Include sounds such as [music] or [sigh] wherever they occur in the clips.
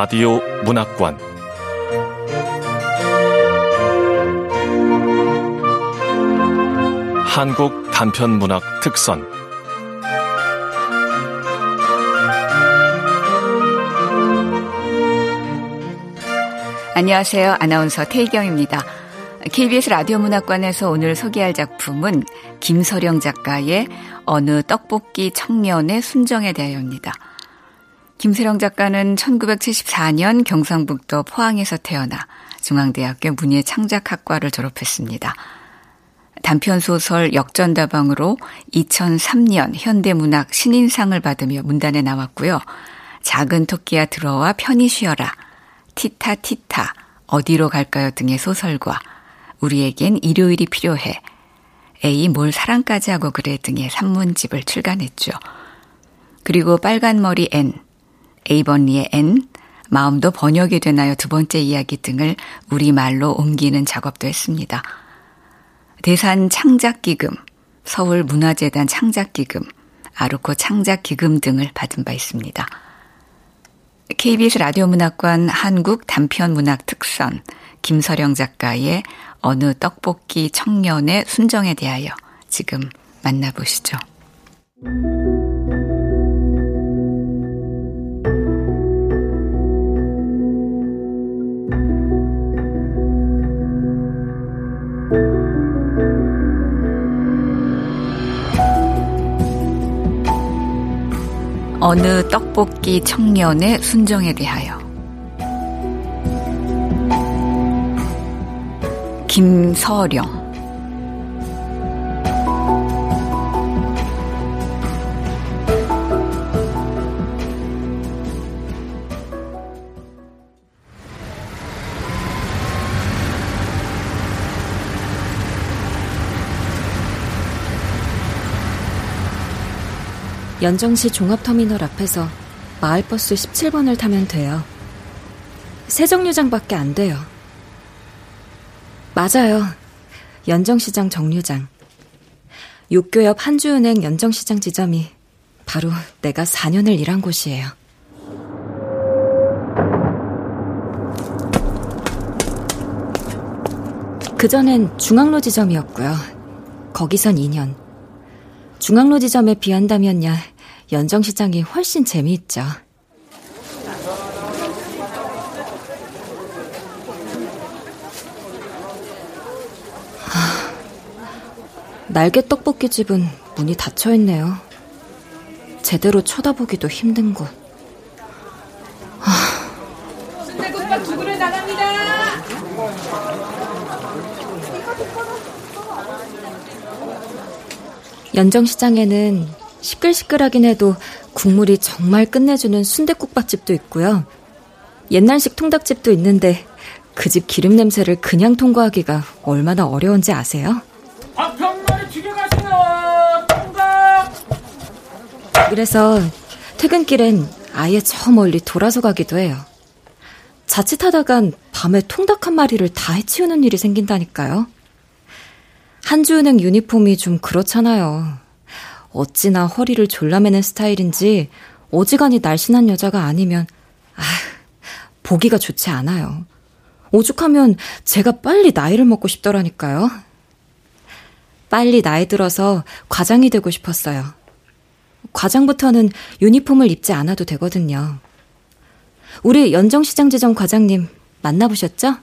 라디오 문학관 한국 단편 문학 특선 안녕하세요. 아나운서 태희경입니다. KBS 라디오 문학관에서 오늘 소개할 작품은 김서령 작가의 어느 떡볶이 청년의 순정에 대하여입니다. 김세령 작가는 1974년 경상북도 포항에서 태어나 중앙대학교 문예창작학과를 졸업했습니다. 단편소설 역전다방으로 2003년 현대문학 신인상을 받으며 문단에 나왔고요. 작은 토끼야 들어와 편히 쉬어라, 티타 티타, 어디로 갈까요 등의 소설과 우리에겐 일요일이 필요해, 에이 뭘 사랑까지 하고 그래 등의 산문집을 출간했죠. 그리고 빨간머리 N, 에이번리의 N, 마음도 번역이 되나요 두 번째 이야기 등을 우리말로 옮기는 작업도 했습니다. 대산 창작기금, 서울문화재단 창작기금, 아르코 창작기금 등을 받은 바 있습니다. KBS 라디오 문학관 한국 단편문학 특선 김서령 작가의 어느 떡볶이 청년의 순정에 대하여 지금 만나보시죠. 어느 떡볶이 청년의 순정에 대하여. 김서령 연정시 종합터미널 앞에서 마을버스 17번을 타면 돼요. 세정류장밖에 안 돼요. 맞아요. 연정시장 정류장. 육교 옆 한주은행 연정시장 지점이 바로 내가 4년을 일한 곳이에요. 그전엔 중앙로 지점이었고요. 거기선 2년. 중앙로 지점에 비한다면야 연정시장이 훨씬 재미있죠. 날개 떡볶이 집은 문이 닫혀 있네요. 제대로 쳐다보기도 힘든 곳. 연정시장에는 시끌시끌하긴 해도 국물이 정말 끝내주는 순대국밥집도 있고요. 옛날식 통닭집도 있는데 그 집 기름 냄새를 그냥 통과하기가 얼마나 어려운지 아세요? 밥평만에 튀겨가세요. 통닭. 그래서 퇴근길엔 아예 저 멀리 돌아서 가기도 해요. 자칫하다간 밤에 통닭 한 마리를 다 해치우는 일이 생긴다니까요. 한주은행 유니폼이 좀 그렇잖아요. 어찌나 허리를 졸라매는 스타일인지 어지간히 날씬한 여자가 아니면 아 보기가 좋지 않아요. 오죽하면 제가 빨리 나이를 먹고 싶더라니까요. 빨리 나이 들어서 과장이 되고 싶었어요. 과장부터는 유니폼을 입지 않아도 되거든요. 우리 연정시장지점 과장님 만나보셨죠?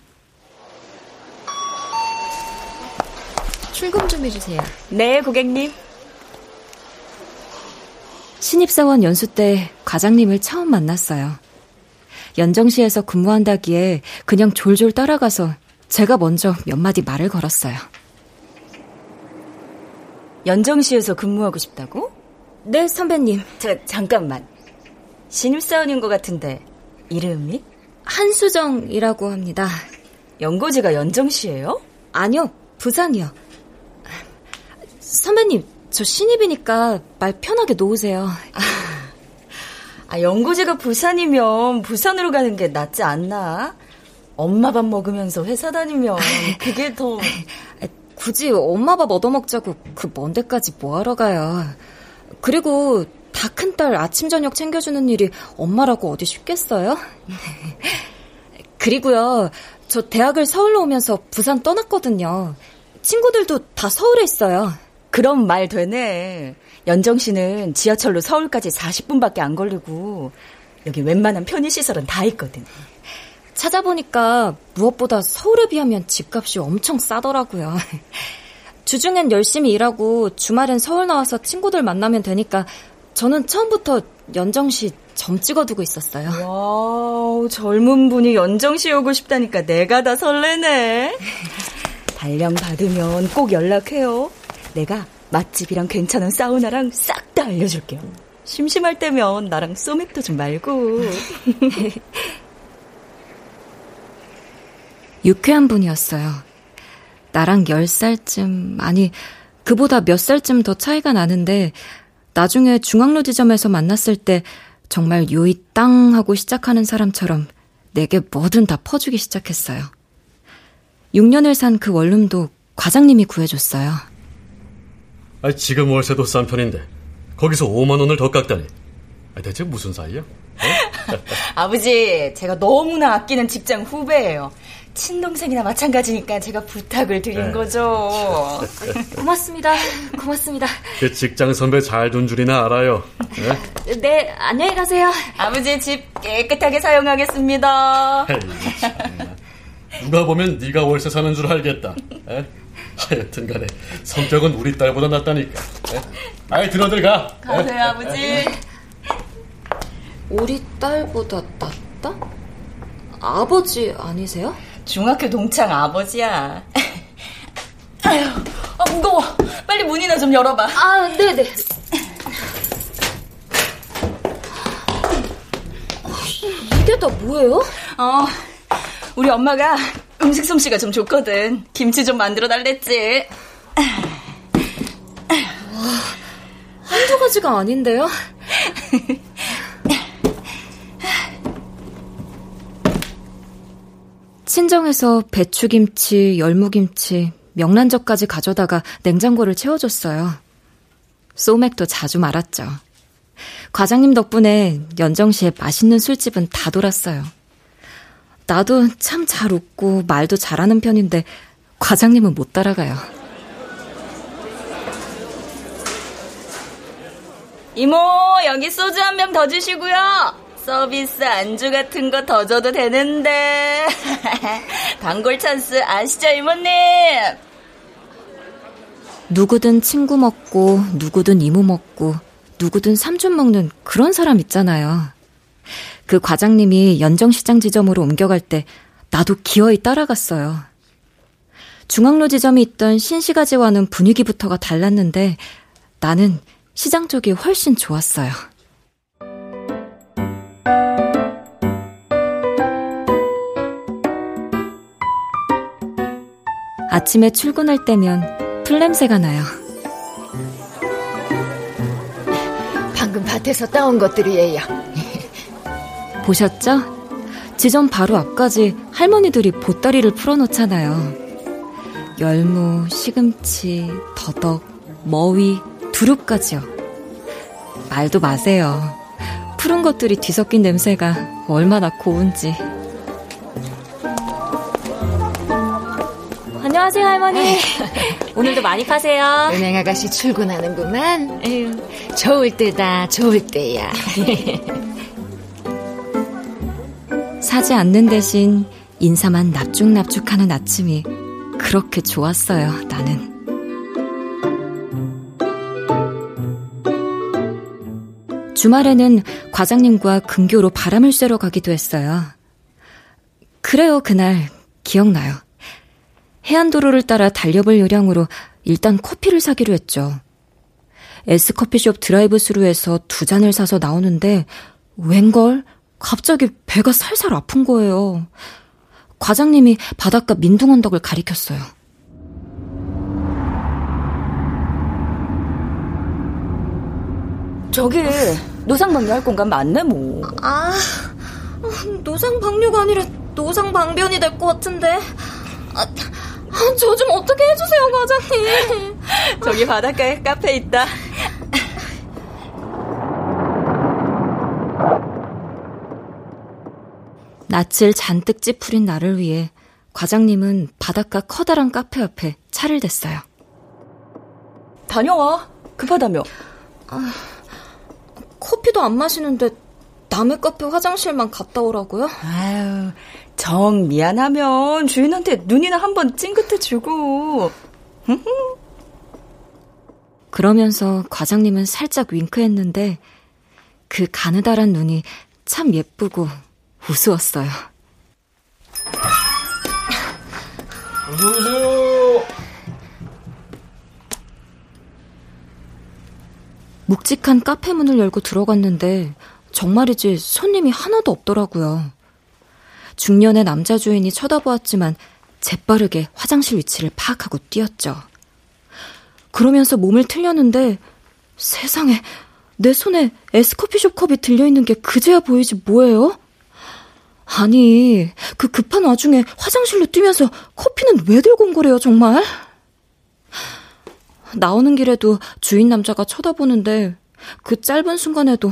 출금 좀 해주세요. 네, 고객님. 신입사원 연수 때 과장님을 처음 만났어요. 연정시에서 근무한다기에 그냥 졸졸 따라가서 제가 먼저 몇 마디 말을 걸었어요. 연정시에서 근무하고 싶다고? 네, 선배님. 저, 잠깐만. 신입사원인 것 같은데, 이름이? 한수정이라고 합니다. 연고지가 연정시예요? 아니요, 부산이요. 선배님, 저 신입이니까 말 편하게 놓으세요. 아, 아, 연고지가 부산이면 부산으로 가는 게 낫지 않나? 엄마 밥 먹으면서 회사 다니면 그게 더... 굳이 엄마 밥 얻어먹자고 그 먼 데까지 뭐하러 가요. 그리고 다 큰 딸 아침 저녁 챙겨주는 일이 엄마라고 어디 쉽겠어요? [laughs] 그리고요, 저 대학을 서울로 오면서 부산 떠났거든요. 친구들도 다 서울에 있어요. 그럼 말 되네. 연정 씨는 지하철로 서울까지 40분밖에 안 걸리고 여기 웬만한 편의시설은 다 있거든. 찾아보니까 무엇보다 서울에 비하면 집값이 엄청 싸더라고요. [laughs] 주중엔 열심히 일하고 주말엔 서울 나와서 친구들 만나면 되니까 저는 처음부터 연정 씨 점 찍어두고 있었어요. 와우, 젊은 분이 연정 씨 오고 싶다니까 내가 다 설레네. [laughs] 발령 받으면 꼭 연락해요. 내가 맛집이랑 괜찮은 사우나랑 싹 다 알려줄게요. 심심할 때면 나랑 소맥도 좀 말고. [laughs] 유쾌한 분이었어요. 나랑 10살쯤, 아니, 그보다 몇 살쯤 더 차이가 나는데, 나중에 중앙로 지점에서 만났을 때 정말 요이 땅 하고 시작하는 사람처럼 내게 뭐든 다 퍼주기 시작했어요. 6년을 산 그 원룸도 과장님이 구해줬어요. 아, 지금 월세도 싼 편인데 거기서 5만 원을 더 깎다니. 아, 대체 무슨 사이야? 어? [laughs] 아버지, 제가 너무나 아끼는 직장 후배예요. 친동생이나 마찬가지니까 제가 부탁을 드린 네. 거죠. [laughs] 고맙습니다. 고맙습니다. 그 직장 선배 잘 둔 줄이나 알아요. 네? [laughs] 네, 안녕히 가세요. 아버지 집 깨끗하게 사용하겠습니다. 누가 보면 네가 월세 사는 줄 알겠다. 에? [laughs] 하여튼 간에 성격은 우리 딸보다 낫다니까. 에? 아이 들어들 가. 가세요 아버지. 우리 딸보다 낫다? 아버지 아니세요? 중학교 동창 아버지야. 아휴, 아, 무거워. 빨리 문이나 좀 열어봐. 아, 네네. 이게 다 뭐예요? 어, 우리 엄마가 음식 솜씨가 좀 좋거든. 김치 좀 만들어 달랬지. 와, 한두 가지가 아닌데요? 친정에서 배추김치, 열무김치, 명란젓까지 가져다가 냉장고를 채워줬어요. 소맥도 자주 말았죠. 과장님 덕분에 연정시에 맛있는 술집은 다 돌았어요. 나도 참 잘 웃고 말도 잘하는 편인데 과장님은 못 따라가요. 이모, 여기 소주 한 병 더 주시고요. 서비스 안주 같은 거 더 줘도 되는데. [laughs] 단골 찬스 아시죠, 이모님? 누구든 친구 먹고, 누구든 이모 먹고, 누구든 삼촌 먹는 그런 사람 있잖아요. 그 과장님이 연정시장 지점으로 옮겨갈 때 나도 기어이 따라갔어요. 중앙로 지점이 있던 신시가지와는 분위기부터가 달랐는데 나는 시장 쪽이 훨씬 좋았어요. 아침에 출근할 때면 풀냄새가 나요. 방금 밭에서 따온 것들이에요. 보셨죠? 지점 바로 앞까지 할머니들이 보따리를 풀어놓잖아요. 열무, 시금치, 더덕, 머위, 두릅까지요. 말도 마세요. 푸른 것들이 뒤섞인 냄새가 얼마나 고운지. 안녕하세요, 할머니. 오늘도 많이 파세요. 은행 아가씨 출근하는구만. 에휴, 좋을 때다, 좋을 때야. [laughs] 사지 않는 대신 인사만 납죽납죽하는 아침이 그렇게 좋았어요, 나는. 주말에는 과장님과 근교로 바람을 쐬러 가기도 했어요. 그래요, 그날. 기억나요. 해안도로를 따라 달려볼 요량으로 일단 커피를 사기로 했죠. S커피숍 드라이브 스루에서 두 잔을 사서 나오는데 웬걸 갑자기 배가 살살 아픈 거예요. 과장님이 바닷가 민둥 언덕을 가리켰어요. 저기 노상방뇨 할 공간 맞네 뭐. 아, 노상방뇨가 아니라 노상방변이 될 것 같은데. 아, 저 좀 어떻게 해주세요, 과장님. 저기 바닷가에 카페 있다. 낯을 잔뜩 찌푸린 나를 위해 과장님은 바닷가 커다란 카페 옆에 차를 댔어요. 다녀와. 급하다며. 아, 커피도 안 마시는데 남의 카페 화장실만 갔다 오라고요? 아유, 정 미안하면 주인한테 눈이나 한번 찡긋해 주고. [laughs] 그러면서 과장님은 살짝 윙크했는데 그 가느다란 눈이 참 예쁘고 우스웠어요. 어서오세요. 묵직한 카페 문을 열고 들어갔는데 정말이지 손님이 하나도 없더라고요. 중년의 남자 주인이 쳐다보았지만 재빠르게 화장실 위치를 파악하고 뛰었죠. 그러면서 몸을 틀렸는데 세상에 내 손에 에스커피숍 컵이 들려있는 게 그제야 보이지 뭐예요? 아니 그 급한 와중에 화장실로 뛰면서 커피는 왜 들고 온 거래요 정말? 나오는 길에도 주인 남자가 쳐다보는데 그 짧은 순간에도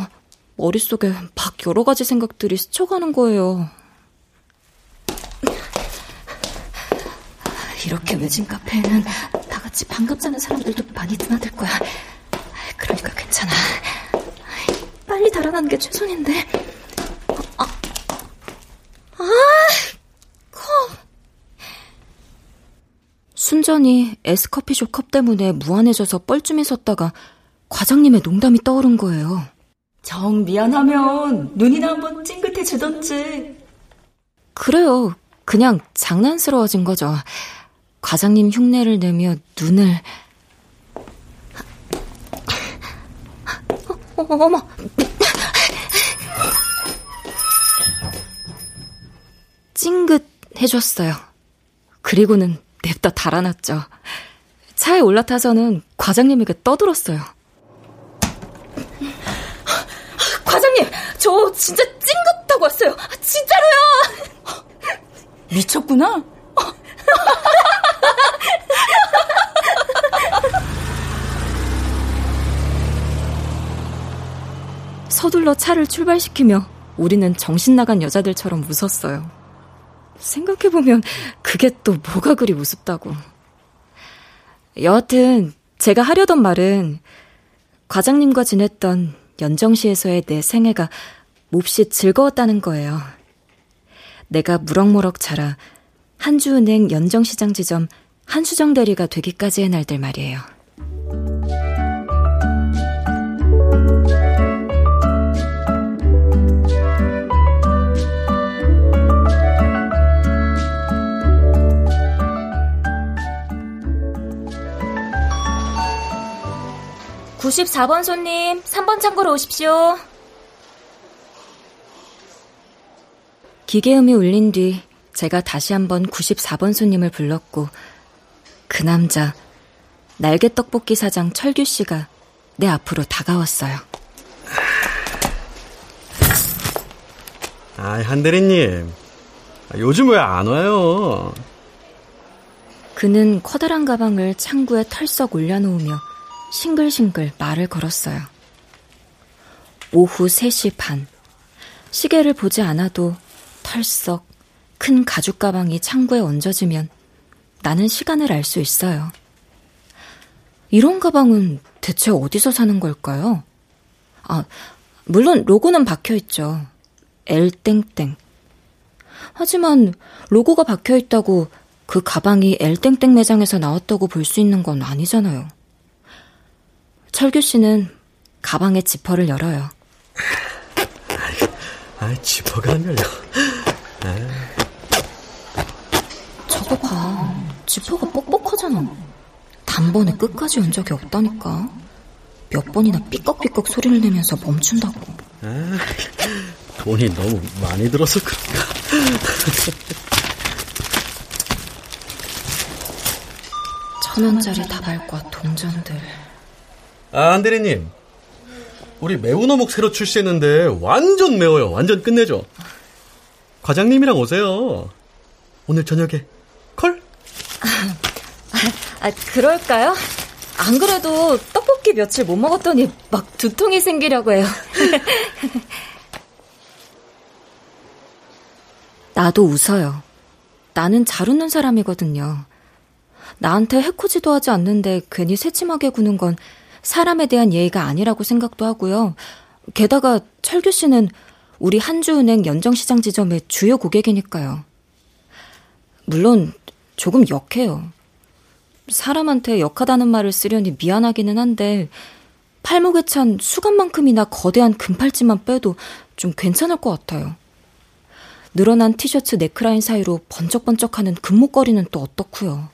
머릿속에 막 여러 가지 생각들이 스쳐가는 거예요. 이렇게 외진 카페에는 다 같이 반갑 자는 사람들도 많이 드나들 거야. 그러니까 괜찮아. 빨리 달아나는 게 최선인데. 아, 아, 컵. 순전히 에스커피숍 컵 때문에 무안해져서 뻘쭘히 섰다가 과장님의 농담이 떠오른 거예요. 정 미안하면 눈이나 한번 찡긋해 주던지. 그래요. 그냥 장난스러워진 거죠. 과장님 흉내를 내며 눈을 어, 어, 어머 찡긋 해줬어요. 그리고는 냅다 달아났죠. 차에 올라타서는 과장님에게 떠들었어요. 과장님, 저 진짜 찡긋하고 왔어요. 진짜로요. 미쳤구나. 서둘러 차를 출발시키며 우리는 정신 나간 여자들처럼 웃었어요. 생각해보면 그게 또 뭐가 그리 우습다고. 여하튼 제가 하려던 말은 과장님과 지냈던 연정시에서의 내 생애가 몹시 즐거웠다는 거예요. 내가 무럭무럭 자라 한주은행 연정시장 지점 한수정 대리가 되기까지의 날들 말이에요. 94번 손님, 3번 창고로 오십시오. 기계음이 울린 뒤 제가 다시 한번 94번 손님을 불렀고 그 남자 날개 떡볶이 사장 철규 씨가 내 앞으로 다가왔어요. 아, 한대리님. 요즘 왜 안 와요? 그는 커다란 가방을 창구에 털썩 올려놓으며 싱글싱글 말을 걸었어요. 오후 3시 반. 시계를 보지 않아도 털썩 큰 가죽 가방이 창구에 얹어지면 나는 시간을 알 수 있어요. 이런 가방은 대체 어디서 사는 걸까요? 아, 물론 로고는 박혀 있죠. L땡땡. 하지만 로고가 박혀 있다고 그 가방이 L땡땡 매장에서 나왔다고 볼 수 있는 건 아니잖아요. 철규 씨는 가방의 지퍼를 열어요. 아, 지퍼가 안 열려. 저거 봐. 지퍼가 뻑뻑하잖아. 단번에 끝까지 온 적이 없다니까. 몇 번이나 삐걱삐걱 소리를 내면서 멈춘다고. 아, 돈이 너무 많이 들어서 그런가. 천 원짜리 다발과 동전들. 아, 안대리님. 우리 매운 어묵 새로 출시했는데 완전 매워요. 완전 끝내죠. 과장님이랑 오세요. 오늘 저녁에 콜? 아, 아, 그럴까요? 안 그래도 떡볶이 며칠 못 먹었더니 막 두통이 생기려고 해요. [laughs] 나도 웃어요. 나는 잘 웃는 사람이거든요. 나한테 해코지도 하지 않는데 괜히 새침하게 구는 건 사람에 대한 예의가 아니라고 생각도 하고요. 게다가 철규 씨는 우리 한주은행 연정시장 지점의 주요 고객이니까요. 물론 조금 역해요. 사람한테 역하다는 말을 쓰려니 미안하기는 한데 팔목에 찬 수갑만큼이나 거대한 금팔찌만 빼도 좀 괜찮을 것 같아요. 늘어난 티셔츠 네크라인 사이로 번쩍번쩍하는 금목걸이는 또 어떻고요.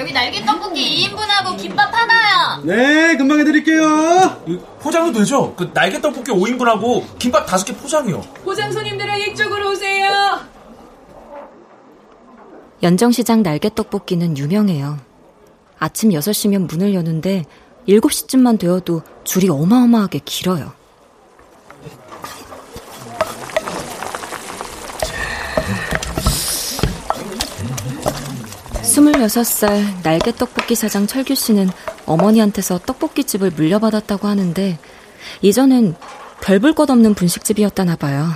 여기 날개 떡볶이 2인분하고 김밥 하나요. 네, 금방 해드릴게요. 포장도 되죠? 그 날개 떡볶이 5인분하고 김밥 5개 포장이요. 포장 손님들은 이쪽으로 오세요. 연정시장 날개 떡볶이는 유명해요. 아침 6시면 문을 여는데 7시쯤만 되어도 줄이 어마어마하게 길어요. 스물여섯 살 날개 떡볶이 사장 철규 씨는 어머니한테서 떡볶이집을 물려받았다고 하는데 이전엔 별볼 것 없는 분식집이었다나 봐요.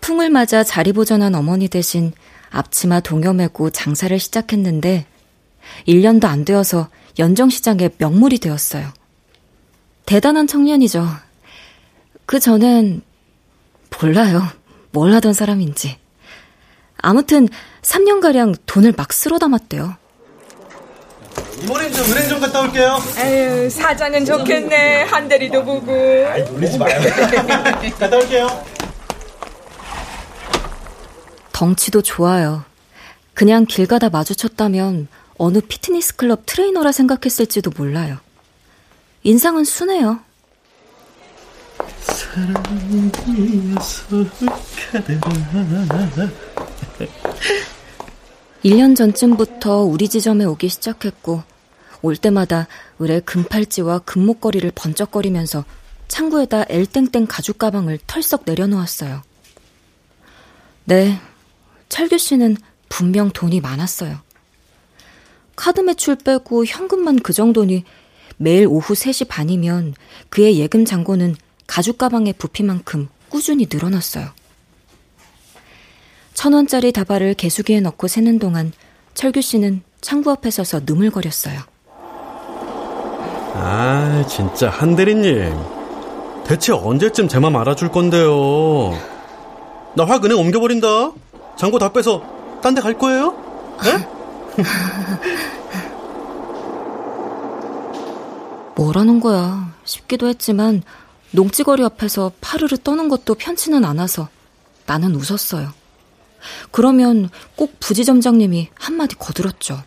풍을 맞아 자리 보전한 어머니 대신 앞치마 동여 매고 장사를 시작했는데 1년도 안 되어서 연정시장의 명물이 되었어요. 대단한 청년이죠. 그 전엔 몰라요. 뭘 하던 사람인지. 아무튼 3년가량 돈을 막 쓸어 담았대요. 이번엔 좀 은행 좀 갔다 올게요. 에휴, 사장은 좋겠네. 한 대리도 보고. 아이, 놀리지 마요. [laughs] 갔다 올게요. 덩치도 좋아요. 그냥 길 가다 마주쳤다면 어느 피트니스 클럽 트레이너라 생각했을지도 몰라요. 인상은 순해요. 사랑이어서 가더라. 1년 전쯤부터 우리 지점에 오기 시작했고 올 때마다 의뢰 금팔찌와 금목걸이를 번쩍거리면서 창구에다 엘땡땡 가죽 가방을 털썩 내려놓았어요. 네, 철규 씨는 분명 돈이 많았어요. 카드 매출 빼고 현금만 그 정도니 매일 오후 3시 반이면 그의 예금 잔고는 가죽 가방의 부피만큼 꾸준히 늘어났어요. 천 원짜리 다발을 개수기에 넣고 세는 동안 철규 씨는 창구 앞에 서서 느물거렸어요. 아, 진짜 한 대리님. 대체 언제쯤 제 맘 알아줄 건데요? 나 확 은행 옮겨버린다. 잔고 다 빼서 딴 데 갈 거예요? 네? [laughs] 뭐라는 거야 싶기도 했지만 농찌거리 앞에서 파르르 떠는 것도 편치는 않아서 나는 웃었어요. 그러면 꼭 부지점장님이 한마디 거들었죠.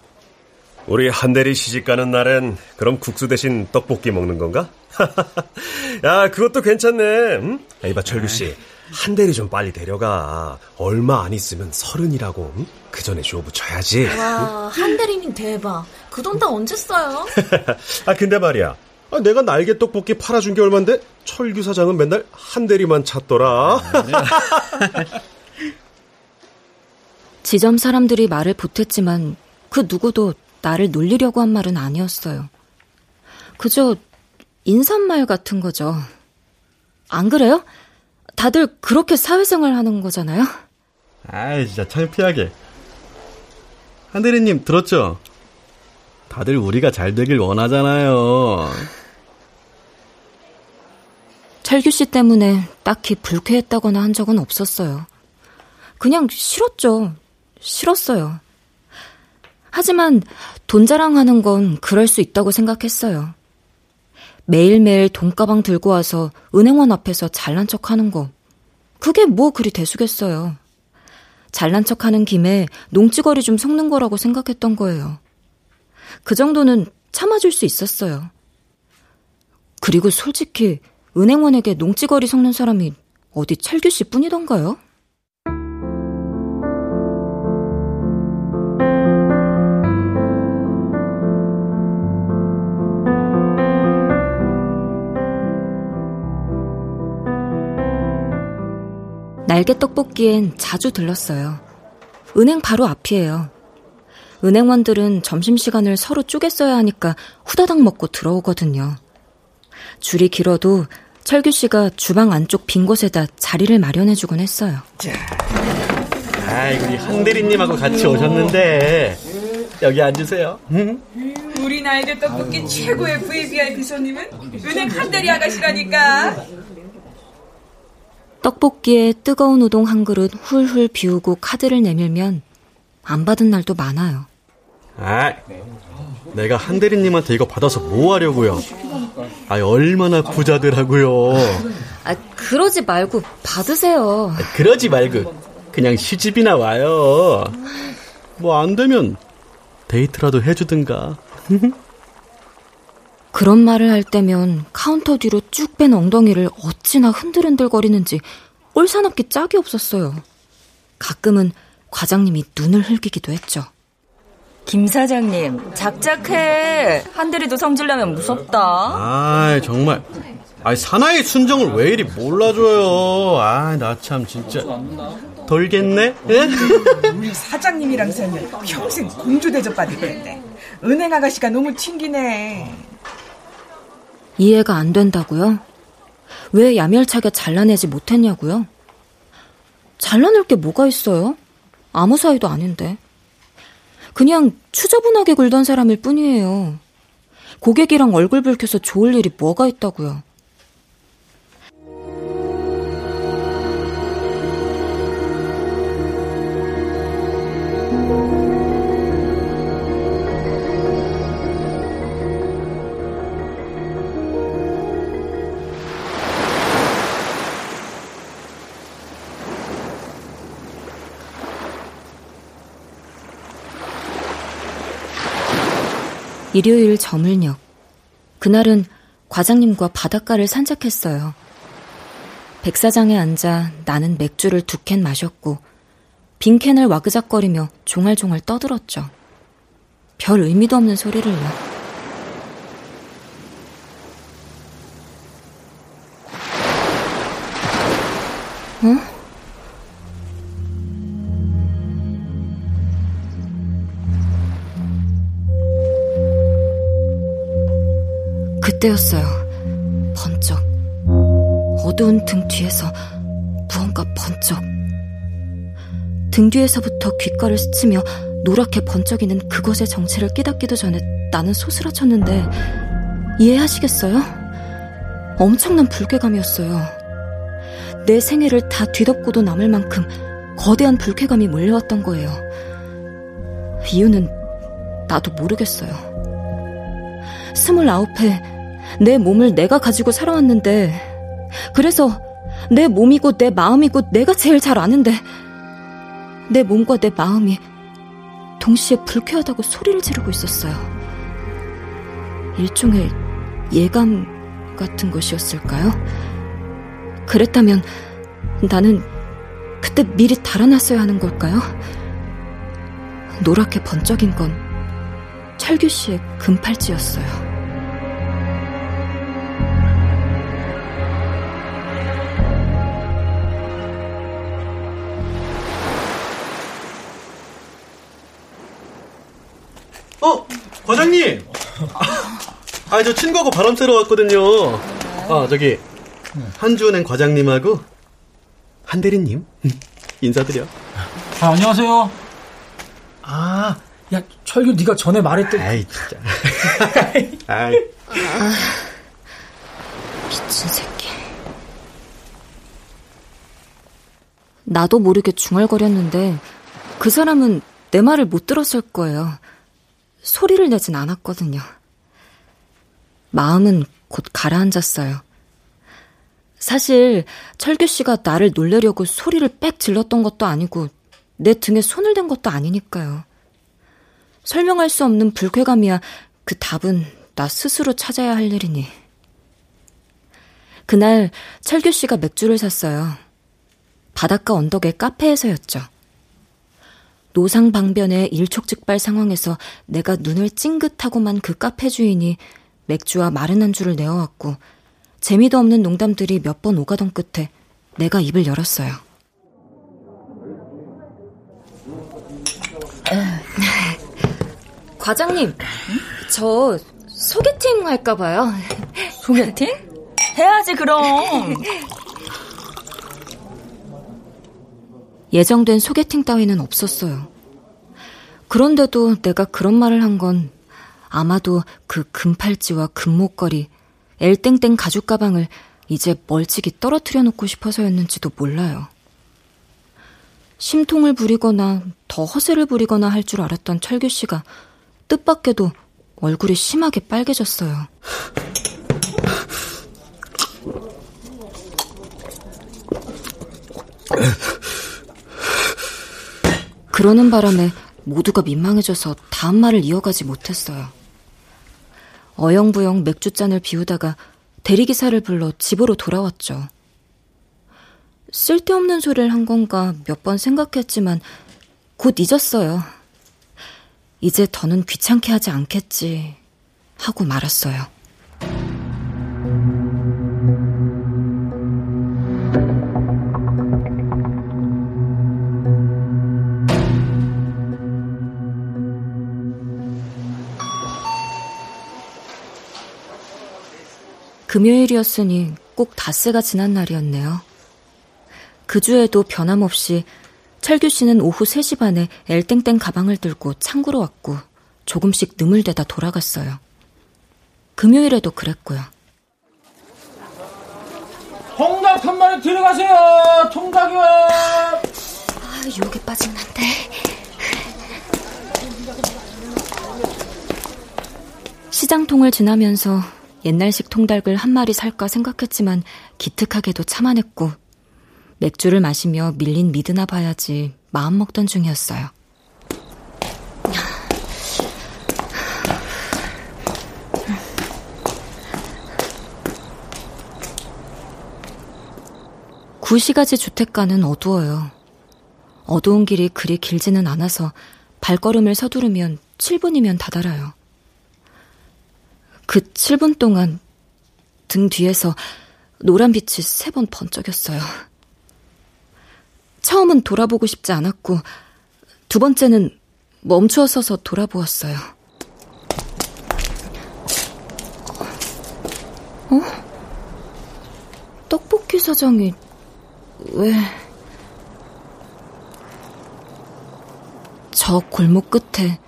우리 한대리 시집 가는 날엔 그럼 국수 대신 떡볶이 먹는 건가? [laughs] 야, 그것도 괜찮네. 응? 야, 이봐, 철규 씨. 한대리 좀 빨리 데려가. 얼마 안 있으면 서른이라고. 응? 그 전에 쇼부 쳐야지. 와, 한대리님 대박. 그 돈 다 언제 써요? [laughs] 아, 근데 말이야. 아, 내가 날개 떡볶이 팔아준 게 얼만데 철규 사장은 맨날 한대리만 찾더라. [laughs] 지점 사람들이 말을 보탰지만 그 누구도 나를 놀리려고 한 말은 아니었어요. 그저 인사말 같은 거죠. 안 그래요? 다들 그렇게 사회생활 하는 거잖아요? 아이, 진짜 창피하게. 한대리님, 들었죠? 다들 우리가 잘 되길 원하잖아요. 철규 씨 때문에 딱히 불쾌했다거나 한 적은 없었어요. 그냥 싫었죠. 싫었어요. 하지만 돈 자랑하는 건 그럴 수 있다고 생각했어요. 매일매일 돈가방 들고 와서 은행원 앞에서 잘난 척 하는 거. 그게 뭐 그리 대수겠어요. 잘난 척 하는 김에 농찌거리 좀 섞는 거라고 생각했던 거예요. 그 정도는 참아줄 수 있었어요. 그리고 솔직히 은행원에게 농찌거리 섞는 사람이 어디 철규 씨 뿐이던가요? 날개 떡볶이엔 자주 들렀어요. 은행 바로 앞이에요. 은행원들은 점심시간을 서로 쪼개 써야 하니까 후다닥 먹고 들어오거든요. 줄이 길어도 철규 씨가 주방 안쪽 빈 곳에다 자리를 마련해주곤 했어요. 자, 아이 우리 한대리님하고 같이 오셨는데 여기 앉으세요. 응? 우리 나에게 떡볶이 최고의 VVIP 손님은 은행 한 대리 아가씨라니까. 떡볶이에 뜨거운 우동 한 그릇 훌훌 비우고 카드를 내밀면 안 받은 날도 많아요. 아, 내가 한 대리님한테 이거 받아서 뭐 하려고요? 아, 얼마나 부자들하고요. 아, 그러지 말고 받으세요. 아, 그러지 말고 그냥 시집이나 와요. 뭐 안 되면 데이트라도 해주든가. [laughs] 그런 말을 할 때면 카운터 뒤로 쭉 뺀 엉덩이를 어찌나 흔들흔들거리는지 꼴사납기 짝이 없었어요. 가끔은 과장님이 눈을 흘기기도 했죠. 김 사장님, 작작해. 한대리도 성질나면 무섭다. 아, 정말. 아, 사나이 순정을 왜 이리 몰라줘요. 아, 나 참 진짜 돌겠네. 예? 우리 사장님이랑 살면 평생 공주 대접 받을 건데 은행 아가씨가 너무 튕기네. 이해가 안 된다고요? 왜 야멸차게 잘라내지 못했냐고요? 잘라낼 게 뭐가 있어요? 아무 사이도 아닌데. 그냥 추저분하게 굴던 사람일 뿐이에요. 고객이랑 얼굴 붉혀서 좋을 일이 뭐가 있다고요. 일요일 저물녘. 그날은 과장님과 바닷가를 산책했어요. 백사장에 앉아 나는 맥주를 두 캔 마셨고 빈 캔을 와그작거리며 종알종알 떠들었죠. 별 의미도 없는 소리를요. 어? 그때였어요. 번쩍. 어두운 등 뒤에서 무언가 번쩍. 등 뒤에서부터 귓가를 스치며 노랗게 번쩍이는 그것의 정체를 깨닫기도 전에 나는 소스라쳤는데 이해하시겠어요? 엄청난 불쾌감이었어요. 내 생애를 다 뒤덮고도 남을 만큼 거대한 불쾌감이 몰려왔던 거예요. 이유는 나도 모르겠어요. 스물아홉에 내 몸을 내가 가지고 살아왔는데, 그래서 내 몸이고 내 마음이고 내가 제일 잘 아는데, 내 몸과 내 마음이 동시에 불쾌하다고 소리를 지르고 있었어요. 일종의 예감 같은 것이었을까요? 그랬다면 나는 그때 미리 달아났어야 하는 걸까요? 노랗게 번쩍인 건 철규 씨의 금팔찌였어요. 과장님. [laughs] 아, 저 친구하고 바람 쐬러 왔거든요. 아, 저기 한주은행 과장님하고 한대리님 [laughs] 인사드려. 아, 안녕하세요. 아, 야, 철규 네가 전에 말했던. 아이 진짜. [laughs] 아이. 아, 미친 새끼. 나도 모르게 중얼거렸는데 그 사람은 내 말을 못 들었을 거예요. 소리를 내진 않았거든요. 마음은 곧 가라앉았어요. 사실 철규 씨가 나를 놀래려고 소리를 빽 질렀던 것도 아니고 내 등에 손을 댄 것도 아니니까요. 설명할 수 없는 불쾌감이야 그 답은 나 스스로 찾아야 할 일이니. 그날 철규 씨가 맥주를 샀어요. 바닷가 언덕의 카페에서였죠. 노상방변의 일촉즉발 상황에서 내가 눈을 찡긋하고만 그 카페 주인이 맥주와 마른 안주를 내어왔고 재미도 없는 농담들이 몇 번 오가던 끝에 내가 입을 열었어요. [laughs] 과장님, 저 소개팅 할까봐요. 소개팅? 해야지 그럼. [laughs] 예정된 소개팅 따위는 없었어요. 그런데도 내가 그런 말을 한 건 아마도 그 금팔찌와 금목걸이, 엘땡땡 가죽 가방을 이제 멀찍이 떨어뜨려 놓고 싶어서였는지도 몰라요. 심통을 부리거나 더 허세를 부리거나 할 줄 알았던 철규 씨가 뜻밖에도 얼굴이 심하게 빨개졌어요. [laughs] 그러는 바람에 모두가 민망해져서 다음 말을 이어가지 못했어요. 어영부영 맥주잔을 비우다가 대리기사를 불러 집으로 돌아왔죠. 쓸데없는 소리를 한 건가 몇 번 생각했지만 곧 잊었어요. 이제 더는 귀찮게 하지 않겠지 하고 말았어요. 금요일이었으니 꼭 닷새가 지난 날이었네요. 그 주에도 변함없이 철규 씨는 오후 3시 반에 엘땡땡 가방을 들고 창구로 왔고 조금씩 느물대다 돌아갔어요. 금요일에도 그랬고요. 통닭 한 마리 들어가세요. 통닭이요. 아, 유혹에 빠진 난데. 시장통을 지나면서 옛날식 통닭을 한 마리 살까 생각했지만 기특하게도 참아냈고 맥주를 마시며 밀린 미드나 봐야지 마음 먹던 중이었어요. 구시가지 주택가는 어두워요. 어두운 길이 그리 길지는 않아서 발걸음을 서두르면 7분이면 다다라요. 그 7분 동안 등 뒤에서 노란 빛이 세 번 번쩍였어요. 처음은 돌아보고 싶지 않았고, 두 번째는 멈추어 서서 돌아보았어요. 어? 떡볶이 사장이 왜... 저 골목 끝에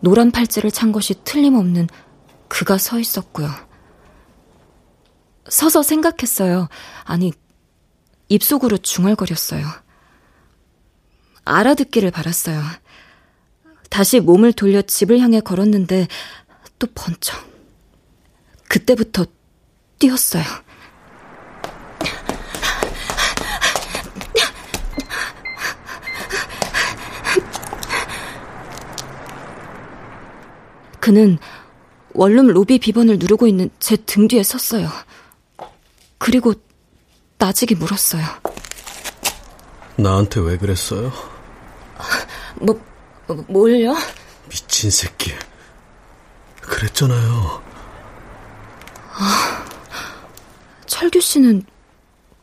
노란 팔찌를 찬 것이 틀림없는 그가 서 있었고요. 서서 생각했어요. 아니, 입속으로 중얼거렸어요. 알아듣기를 바랐어요. 다시 몸을 돌려 집을 향해 걸었는데 또 번쩍. 그때부터 뛰었어요. 그는 원룸 로비 비번을 누르고 있는 제 등 뒤에 섰어요. 그리고 나직이 물었어요. 나한테 왜 그랬어요? 뭐, 뭘요? 미친 새끼. 그랬잖아요. 아, 철규 씨는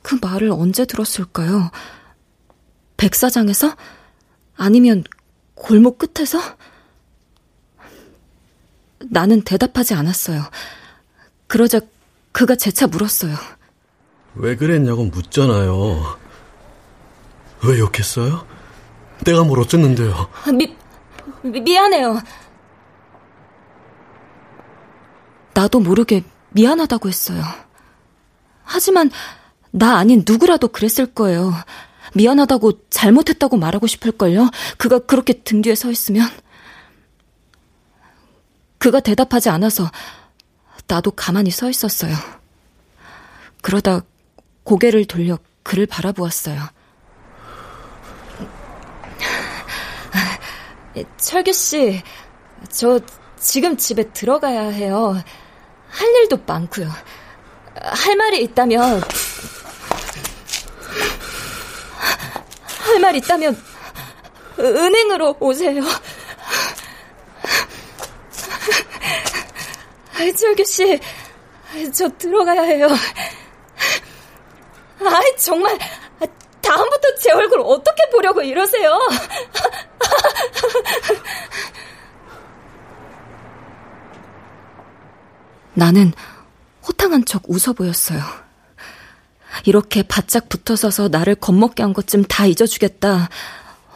그 말을 언제 들었을까요? 백사장에서? 아니면 골목 끝에서? 나는 대답하지 않았어요. 그러자 그가 재차 물었어요. 왜 그랬냐고 묻잖아요. 왜 욕했어요? 내가 뭘 어쨌는데요? 미, 미, 미안해요. 나도 모르게 미안하다고 했어요. 하지만 나 아닌 누구라도 그랬을 거예요. 미안하다고 잘못했다고 말하고 싶을걸요? 그가 그렇게 등 뒤에 서 있으면. 그가 대답하지 않아서 나도 가만히 서 있었어요. 그러다 고개를 돌려 그를 바라보았어요. 철규 씨, 저 지금 집에 들어가야 해요. 할 일도 많고요. 할 말이 있다면 할 말 있다면 은행으로 오세요. 철규 씨, 저 들어가야 해요. 아이, 정말, 다음부터 제 얼굴 어떻게 보려고 이러세요? 나는 호탕한 척 웃어 보였어요. 이렇게 바짝 붙어 서서 나를 겁먹게 한 것쯤 다 잊어주겠다.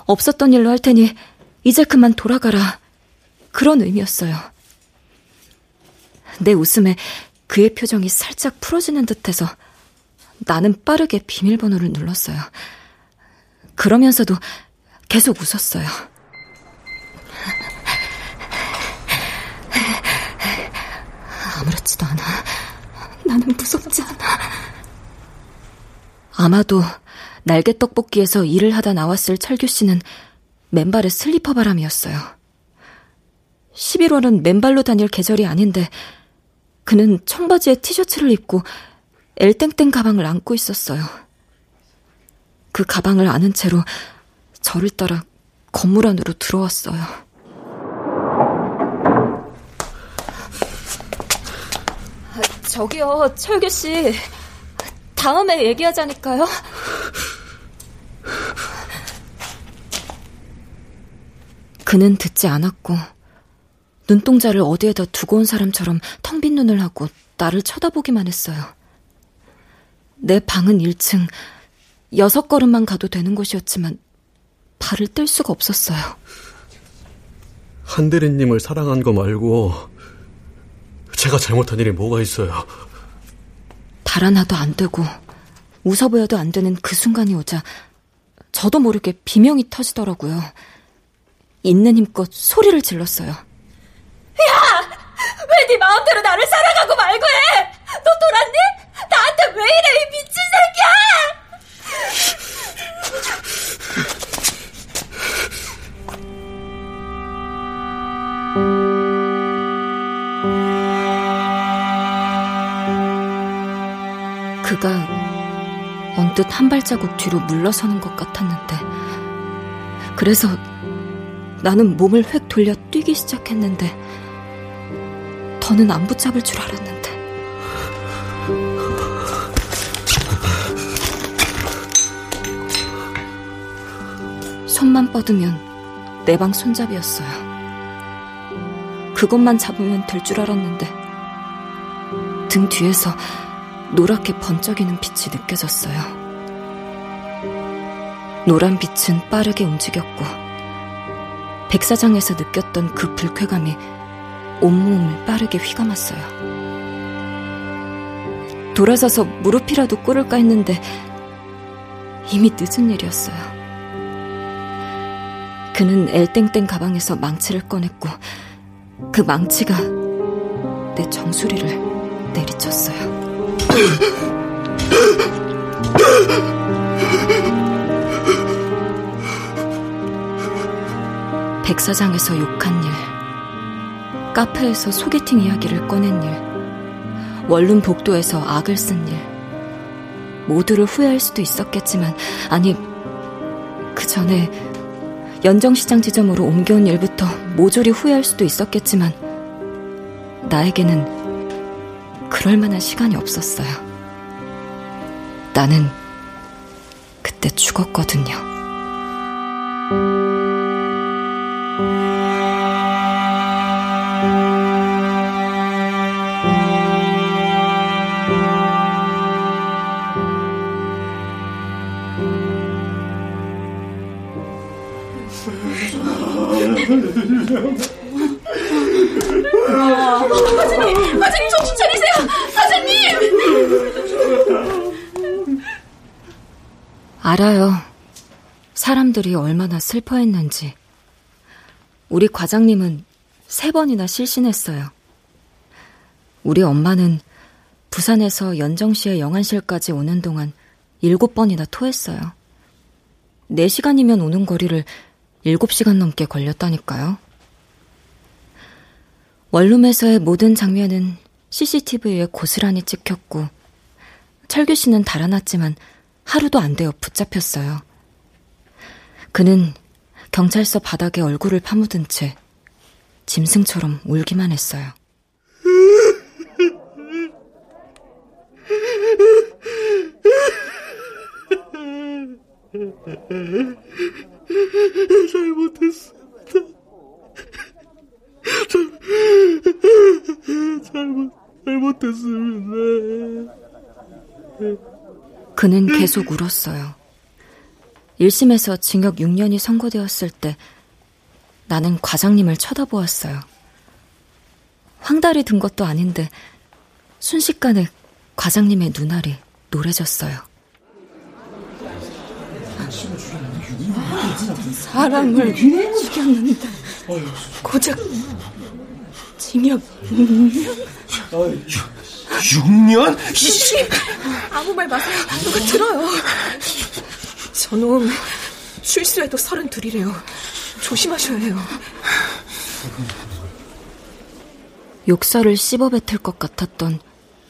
없었던 일로 할 테니 이제 그만 돌아가라. 그런 의미였어요. 내 웃음에 그의 표정이 살짝 풀어지는 듯해서 나는 빠르게 비밀번호를 눌렀어요. 그러면서도 계속 웃었어요. 아무렇지도 않아. 나는 무섭지 않아. 아마도 날개 떡볶이에서 일을 하다 나왔을 철규 씨는 맨발에 슬리퍼 바람이었어요. 11월은 맨발로 다닐 계절이 아닌데 그는 청바지에 티셔츠를 입고 엘땡땡 가방을 안고 있었어요. 그 가방을 아는 채로 저를 따라 건물 안으로 들어왔어요. 저기요, 철규 씨. 다음에 얘기하자니까요. 그는 듣지 않았고 눈동자를 어디에다 두고 온 사람처럼 텅 빈 눈을 하고 나를 쳐다보기만 했어요. 내 방은 1층, 여섯 걸음만 가도 되는 곳이었지만 발을 뗄 수가 없었어요. 한대리님을 사랑한 거 말고 제가 잘못한 일이 뭐가 있어요? 달 하나도 안 되고 웃어 보여도 안 되는 그 순간이 오자 저도 모르게 비명이 터지더라고요. 있는 힘껏 소리를 질렀어요. 야! 왜 네 마음대로 나를 사랑하고 말고 해? 너 돌았니? 나한테 왜 이래 이 미친 새끼야! 그가 언뜻 한 발자국 뒤로 물러서는 것 같았는데 그래서 나는 몸을 획 돌려 뛰기 시작했는데 더는 안 붙잡을 줄 알았는데 손만 뻗으면 내 방 손잡이였어요. 그것만 잡으면 될 줄 알았는데 등 뒤에서 노랗게 번쩍이는 빛이 느껴졌어요. 노란 빛은 빠르게 움직였고 백사장에서 느꼈던 그 불쾌감이 온몸을 빠르게 휘감았어요. 돌아서서 무릎이라도 꿇을까 했는데 이미 늦은 일이었어요. 그는 엘땡땡 가방에서 망치를 꺼냈고 그 망치가 내 정수리를 내리쳤어요. 백사장에서 욕한 일, 카페에서 소개팅 이야기를 꺼낸 일, 원룸 복도에서 악을 쓴 일, 모두를 후회할 수도 있었겠지만, 아니, 그 전에 연정시장 지점으로 옮겨온 일부터 모조리 후회할 수도 있었겠지만, 나에게는 그럴 만한 시간이 없었어요. 나는 그때 죽었거든요. 알아요. 사람들이 얼마나 슬퍼했는지. 우리 과장님은 세 번이나 실신했어요. 우리 엄마는 부산에서 연정시의 영안실까지 오는 동안 일곱 번이나 토했어요. 네 시간이면 오는 거리를 일곱 시간 넘게 걸렸다니까요. 원룸에서의 모든 장면은 CCTV에 고스란히 찍혔고, 철규 씨는 달아났지만 하루도 안 되어 붙잡혔어요. 그는 경찰서 바닥에 얼굴을 파묻은 채 짐승처럼 울기만 했어요. 잘못했습니다. 잘못, 잘못했습니다. 그는 계속 울었어요. 1심에서 징역 6년이 선고되었을 때 나는 과장님을 쳐다보았어요. 황달이 든 것도 아닌데 순식간에 과장님의 눈알이 노래졌어요. 사랑을 죽였는데 고작 징역 6년? 6년? 아무 말 마세요. 누가 들어요. 저놈 실수해도 서른 둘이래요. 조심하셔야 해요. 욕설을 씹어뱉을 것 같았던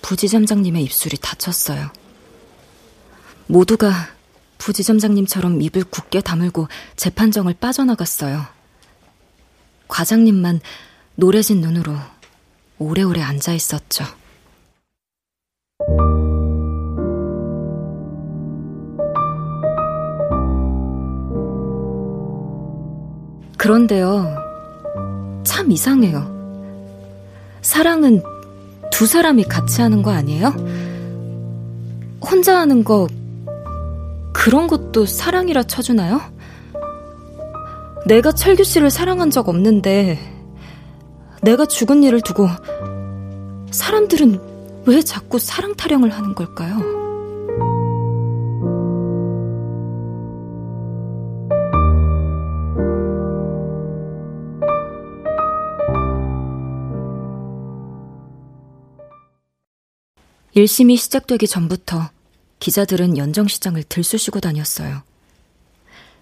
부지점장님의 입술이 닫혔어요. 모두가 부지점장님처럼 입을 굳게 다물고 재판정을 빠져나갔어요. 과장님만 노래진 눈으로 오래오래 앉아 있었죠. 그런데요, 참 이상해요. 사랑은 두 사람이 같이 하는 거 아니에요? 혼자 하는 거, 그런 것도 사랑이라 쳐주나요? 내가 철규 씨를 사랑한 적 없는데, 내가 죽은 일을 두고, 사람들은 왜 자꾸 사랑 타령을 하는 걸까요? 1심이 시작되기 전부터 기자들은 연정시장을 들쑤시고 다녔어요.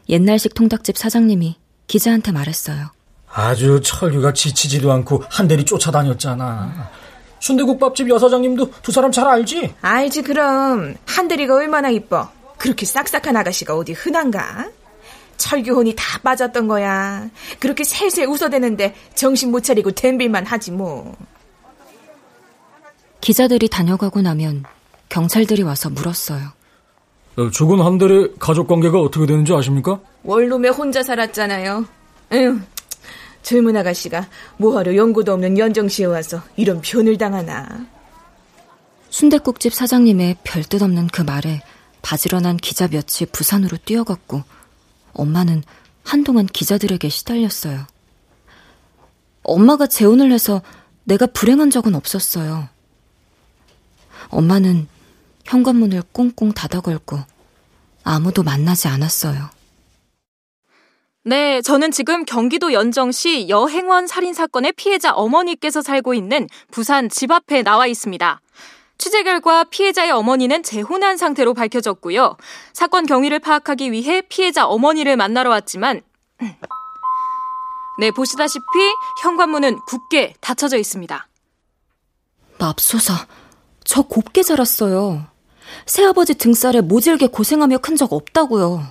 옛날식 통닭집 사장님이 기자한테 말했어요. 아주 철규가 지치지도 않고 한 대리 쫓아다녔잖아. 순대국밥집 여사장님도 두 사람 잘 알지? 알지 그럼 한대리가 얼마나 이뻐. 그렇게 싹싹한 아가씨가 어디 흔한가? 철규혼이 다 빠졌던 거야. 그렇게 살살 웃어대는데 정신 못 차리고 댐빌만 하지 뭐. 기자들이 다녀가고 나면 경찰들이 와서 물었어요. 어, 죽은 한달의 가족 관계가 어떻게 되는지 아십니까? 원룸에 혼자 살았잖아요. 에휴, 젊은 아가씨가 뭐하러 연고도 없는 연정시에 와서 이런 변을 당하나. 순대국집 사장님의 별뜻 없는 그 말에 바지런한 기자 몇이 부산으로 뛰어갔고 엄마는 한동안 기자들에게 시달렸어요. 엄마가 재혼을 해서 내가 불행한 적은 없었어요. 엄마는 현관문을 꽁꽁 닫아 걸고 아무도 만나지 않았어요. 네, 저는 지금 경기도 연정시 여행원 살인 사건의 피해자 어머니께서 살고 있는 부산 집 앞에 나와 있습니다. 취재 결과 피해자의 어머니는 재혼한 상태로 밝혀졌고요. 사건 경위를 파악하기 위해 피해자 어머니를 만나러 왔지만 네, 보시다시피 현관문은 굳게 닫혀져 있습니다. 맙소사. 저 곱게 자랐어요. 새아버지 등살에 모질게 고생하며 큰 적 없다고요.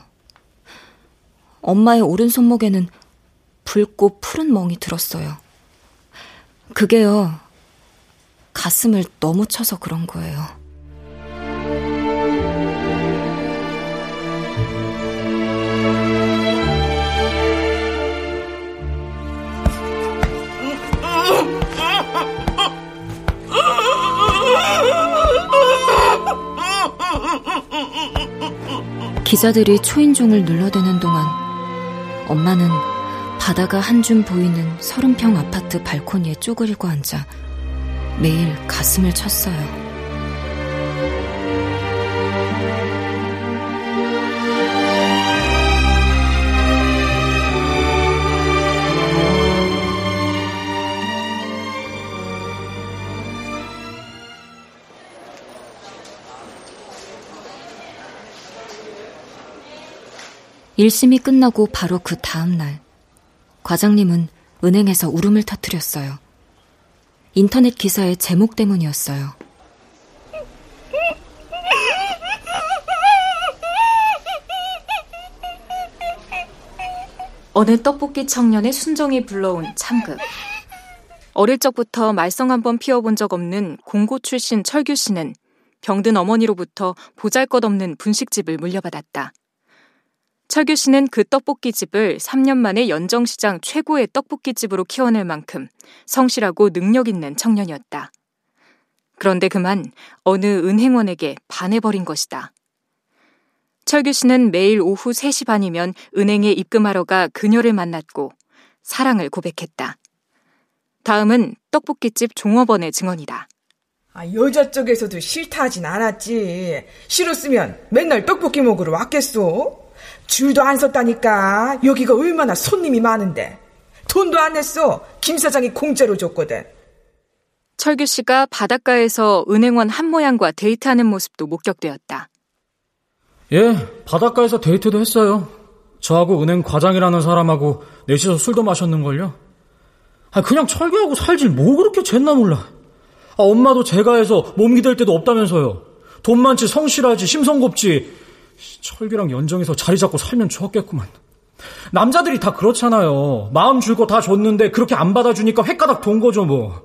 엄마의 오른 손목에는 붉고 푸른 멍이 들었어요. 그게요, 가슴을 너무 쳐서 그런 거예요. 기자들이 초인종을 눌러대는 동안 엄마는 바다가 한 줌 보이는 서른 평 아파트 발코니에 쪼그리고 앉아 매일 가슴을 쳤어요. 1심이 끝나고 바로 그 다음 날, 과장님은 은행에서 울음을 터뜨렸어요. 인터넷 기사의 제목 때문이었어요. 어느 떡볶이 청년의 순정이 불러온 참극. 어릴 적부터 말썽 한번 피워본 적 없는 공고 출신 철규 씨는 병든 어머니로부터 보잘 것 없는 분식집을 물려받았다. 철규 씨는 그 떡볶이집을 3년 만에 연정시장 최고의 떡볶이집으로 키워낼 만큼 성실하고 능력 있는 청년이었다. 그런데 그만 어느 은행원에게 반해버린 것이다. 철규 씨는 매일 오후 3시 반이면 은행에 입금하러 가 그녀를 만났고 사랑을 고백했다. 다음은 떡볶이집 종업원의 증언이다. 아, 여자 쪽에서도 싫다 하진 않았지. 싫었으면 맨날 떡볶이 먹으러 왔겠소? 줄도 안 섰다니까. 여기가 얼마나 손님이 많은데. 돈도 안 냈어. 김 사장이 공짜로 줬거든. 철규 씨가 바닷가에서 은행원 한 모양과 데이트하는 모습도 목격되었다. 예, 바닷가에서 데이트도 했어요. 저하고 은행 과장이라는 사람하고 넷이서 술도 마셨는걸요. 아, 그냥 철교하고 살질 뭐 그렇게 쟀나 몰라. 아, 엄마도 제가 해서 몸 기댈 때도 없다면서요. 돈 많지, 성실하지, 심성곱지. 철규랑 연정에서 자리 잡고 살면 좋았겠구만. 남자들이 다 그렇잖아요. 마음 줄 거 다 줬는데 그렇게 안 받아주니까 횟가닥 돈 거죠, 뭐.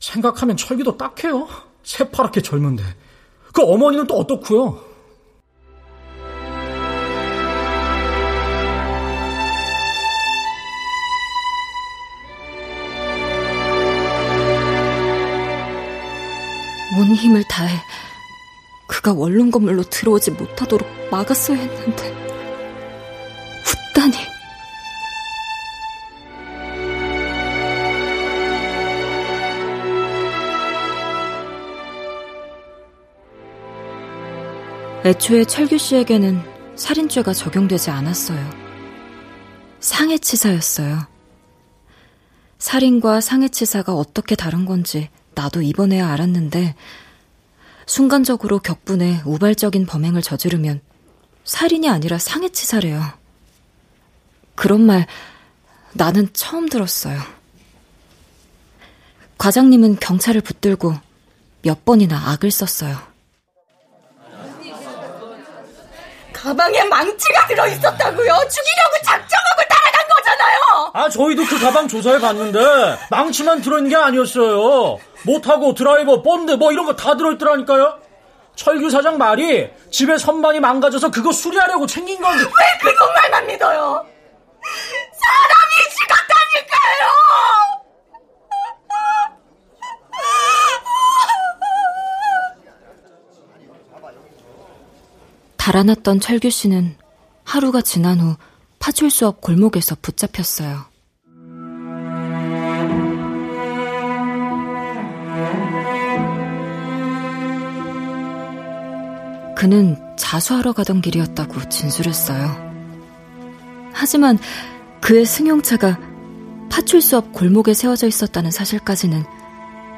생각하면 철기도 딱해요. 새파랗게 젊은데. 그 어머니는 또 어떻고요? 온 힘을 다해 그가 원룸 건물로 들어오지 못하도록 막았어야 했는데 웃다니 애초에 철규 씨에게는 살인죄가 적용되지 않았어요. 상해치사였어요. 살인과 상해치사가 어떻게 다른 건지 나도 이번에야 알았는데 순간적으로 격분해 우발적인 범행을 저지르면 살인이 아니라 상해치사래요. 그런 말 나는 처음 들었어요. 과장님은 경찰을 붙들고 몇 번이나 악을 썼어요. 가방에 망치가 들어있었다고요. 죽이려고 거잖 아, 저희도 그 가방 조사해 봤는데 망치만 들어있는 게 아니었어요. 못하고 드라이버, 본드 뭐 이런 거 다 들어있더라니까요. 철규 사장 말이 집에 선반이 망가져서 그거 수리하려고 챙긴 건데 왜 그놈 말만 믿어요? 사람이 죽었다니까요. 달아났던 철규 씨는 하루가 지난 후 파출소 앞 골목에서 붙잡혔어요. 그는 자수하러 가던 길이었다고 진술했어요. 하지만 그의 승용차가 파출소 앞 골목에 세워져 있었다는 사실까지는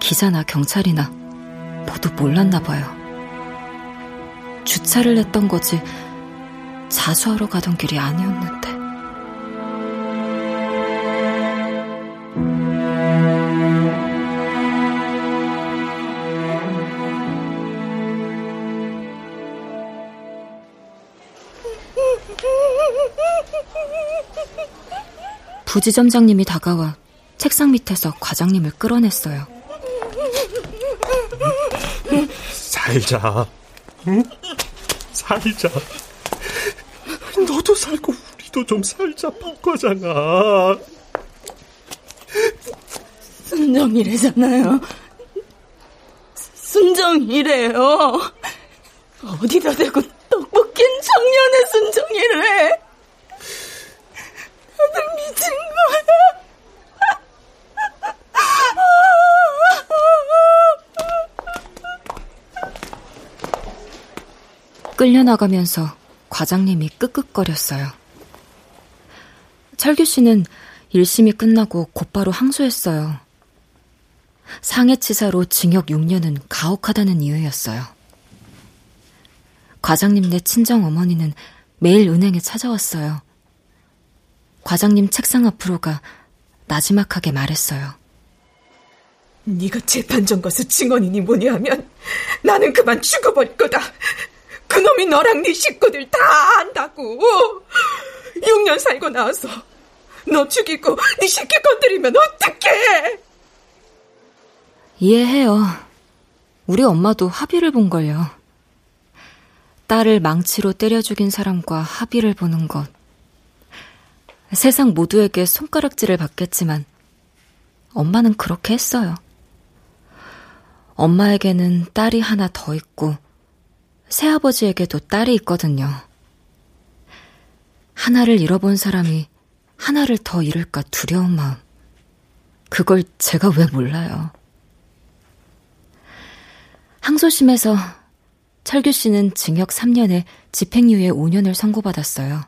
기자나 경찰이나 모두 몰랐나 봐요. 주차를 했던 거지 자수하러 가던 길이 아니었는데. 부지점장님이 다가와 책상 밑에서 과장님을 끌어냈어요. 살자. 응? 살자. 너도 살고 우리도 좀 살자, 박 과장아. 순정이래잖아요. 순정이래요. 어디다 대고 청년의 순정이래. 다들 미친 거야. 끌려나가면서 과장님이 끄끄거렸어요. 철규 씨는 1심이 끝나고 곧바로 항소했어요. 상해치사로 징역 6년은 가혹하다는 이유였어요. 과장님 네 친정 어머니는 매일 은행에 찾아왔어요. 과장님 책상 앞으로 가 나지막하게 말했어요. 네가 재판정 가서 증언이니 뭐니 하면 나는 그만 죽어버릴 거다. 그놈이 너랑 네 식구들 다 안다고. 6년 살고 나와서 너 죽이고 네 새끼 건드리면 어떡해? 이해해요. 우리 엄마도 합의를 본걸요. 딸을 망치로 때려 죽인 사람과 합의를 보는 것. 세상 모두에게 손가락질을 받겠지만 엄마는 그렇게 했어요. 엄마에게는 딸이 하나 더 있고 새아버지에게도 딸이 있거든요. 하나를 잃어본 사람이 하나를 더 잃을까 두려운 마음. 그걸 제가 왜 몰라요. 항소심에서 철규 씨는 징역 3년에 집행유예 5년을 선고받았어요.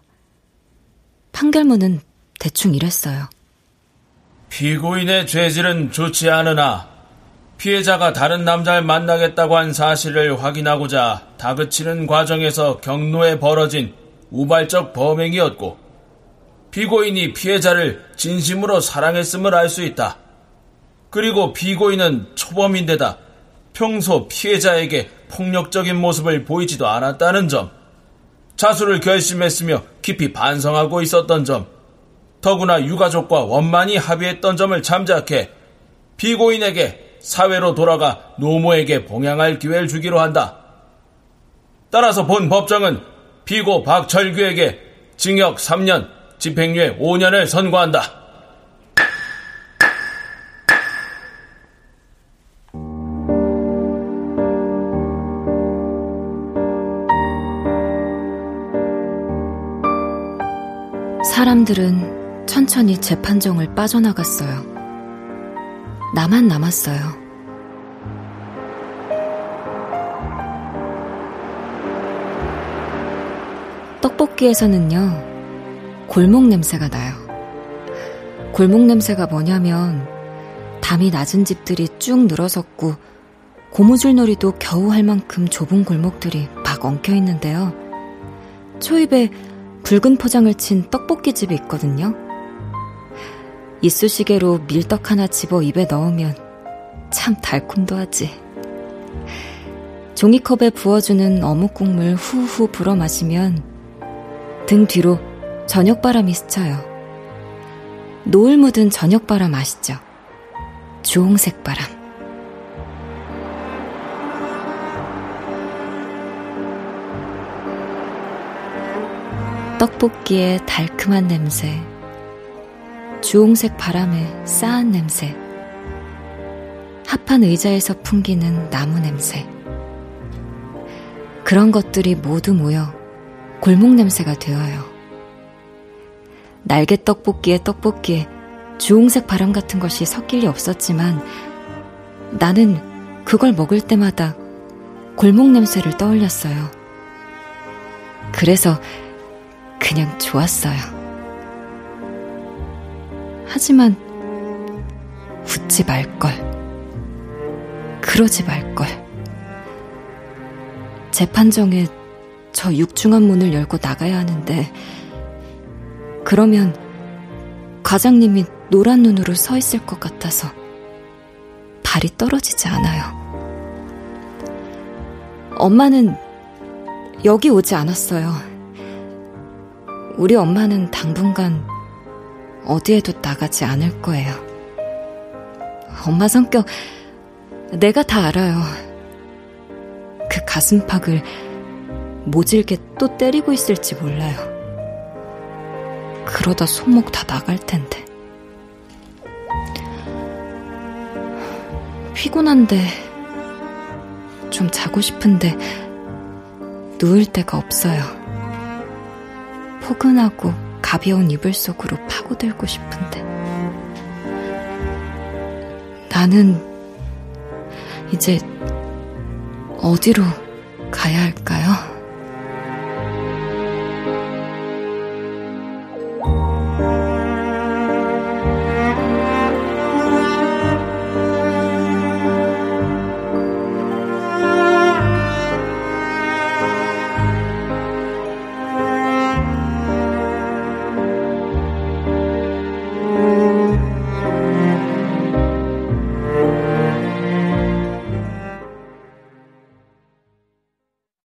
판결문은 대충 이랬어요. 피고인의 죄질은 좋지 않으나 피해자가 다른 남자를 만나겠다고 한 사실을 확인하고자 다그치는 과정에서 경로에 벌어진 우발적 범행이었고 피고인이 피해자를 진심으로 사랑했음을 알 수 있다. 그리고 피고인은 초범인데다 평소 피해자에게 폭력적인 모습을 보이지도 않았다는 점, 자수를 결심했으며 깊이 반성하고 있었던 점, 더구나 유가족과 원만히 합의했던 점을 참작해 피고인에게 사회로 돌아가 노모에게 봉양할 기회를 주기로 한다. 따라서 본 법정은 피고 박철규에게 징역 3년, 집행유예 5년을 선고한다. 사람들은 천천히 재판정을 빠져나갔어요. 나만 남았어요. 떡볶이에서는요, 골목 냄새가 나요. 골목 냄새가 뭐냐면, 담이 낮은 집들이 쭉 늘어섰고, 고무줄놀이도 겨우 할 만큼 좁은 골목들이 막 엉켜 있는데요. 초입에 붉은 포장을 친 떡볶이 집이 있거든요. 이쑤시개로 밀떡 하나 집어 입에 넣으면 참 달콤도 하지. 종이컵에 부어주는 어묵 국물 후후 불어 마시면 등 뒤로 저녁바람이 스쳐요. 노을 묻은 저녁바람 아시죠? 주홍색 바람. 떡볶이의 달큼한 냄새. 주홍색 바람에 싸한 냄새, 합한 의자에서 풍기는 나무 냄새. 그런 것들이 모두 모여 골목 냄새가 되어요. 날개 떡볶이에 떡볶이에 주홍색 바람 같은 것이 섞일 리 없었지만 나는 그걸 먹을 때마다 골목 냄새를 떠올렸어요. 그래서 그냥 좋았어요. 하지만 웃지 말걸. 그러지 말걸. 재판정에 저 육중한 문을 열고 나가야 하는데, 그러면 과장님이 노란 눈으로 서 있을 것 같아서 발이 떨어지지 않아요. 엄마는 여기 오지 않았어요. 우리 엄마는 당분간 어디에도 나가지 않을 거예요. 엄마 성격 내가 다 알아요. 그 가슴팍을 모질게 또 때리고 있을지 몰라요. 그러다 손목 다 나갈 텐데. 피곤한데, 좀 자고 싶은데, 누울 데가 없어요. 포근하고 가벼운 이불 속으로 파고들고 싶은데. 나는 이제 어디로 가야 할까요?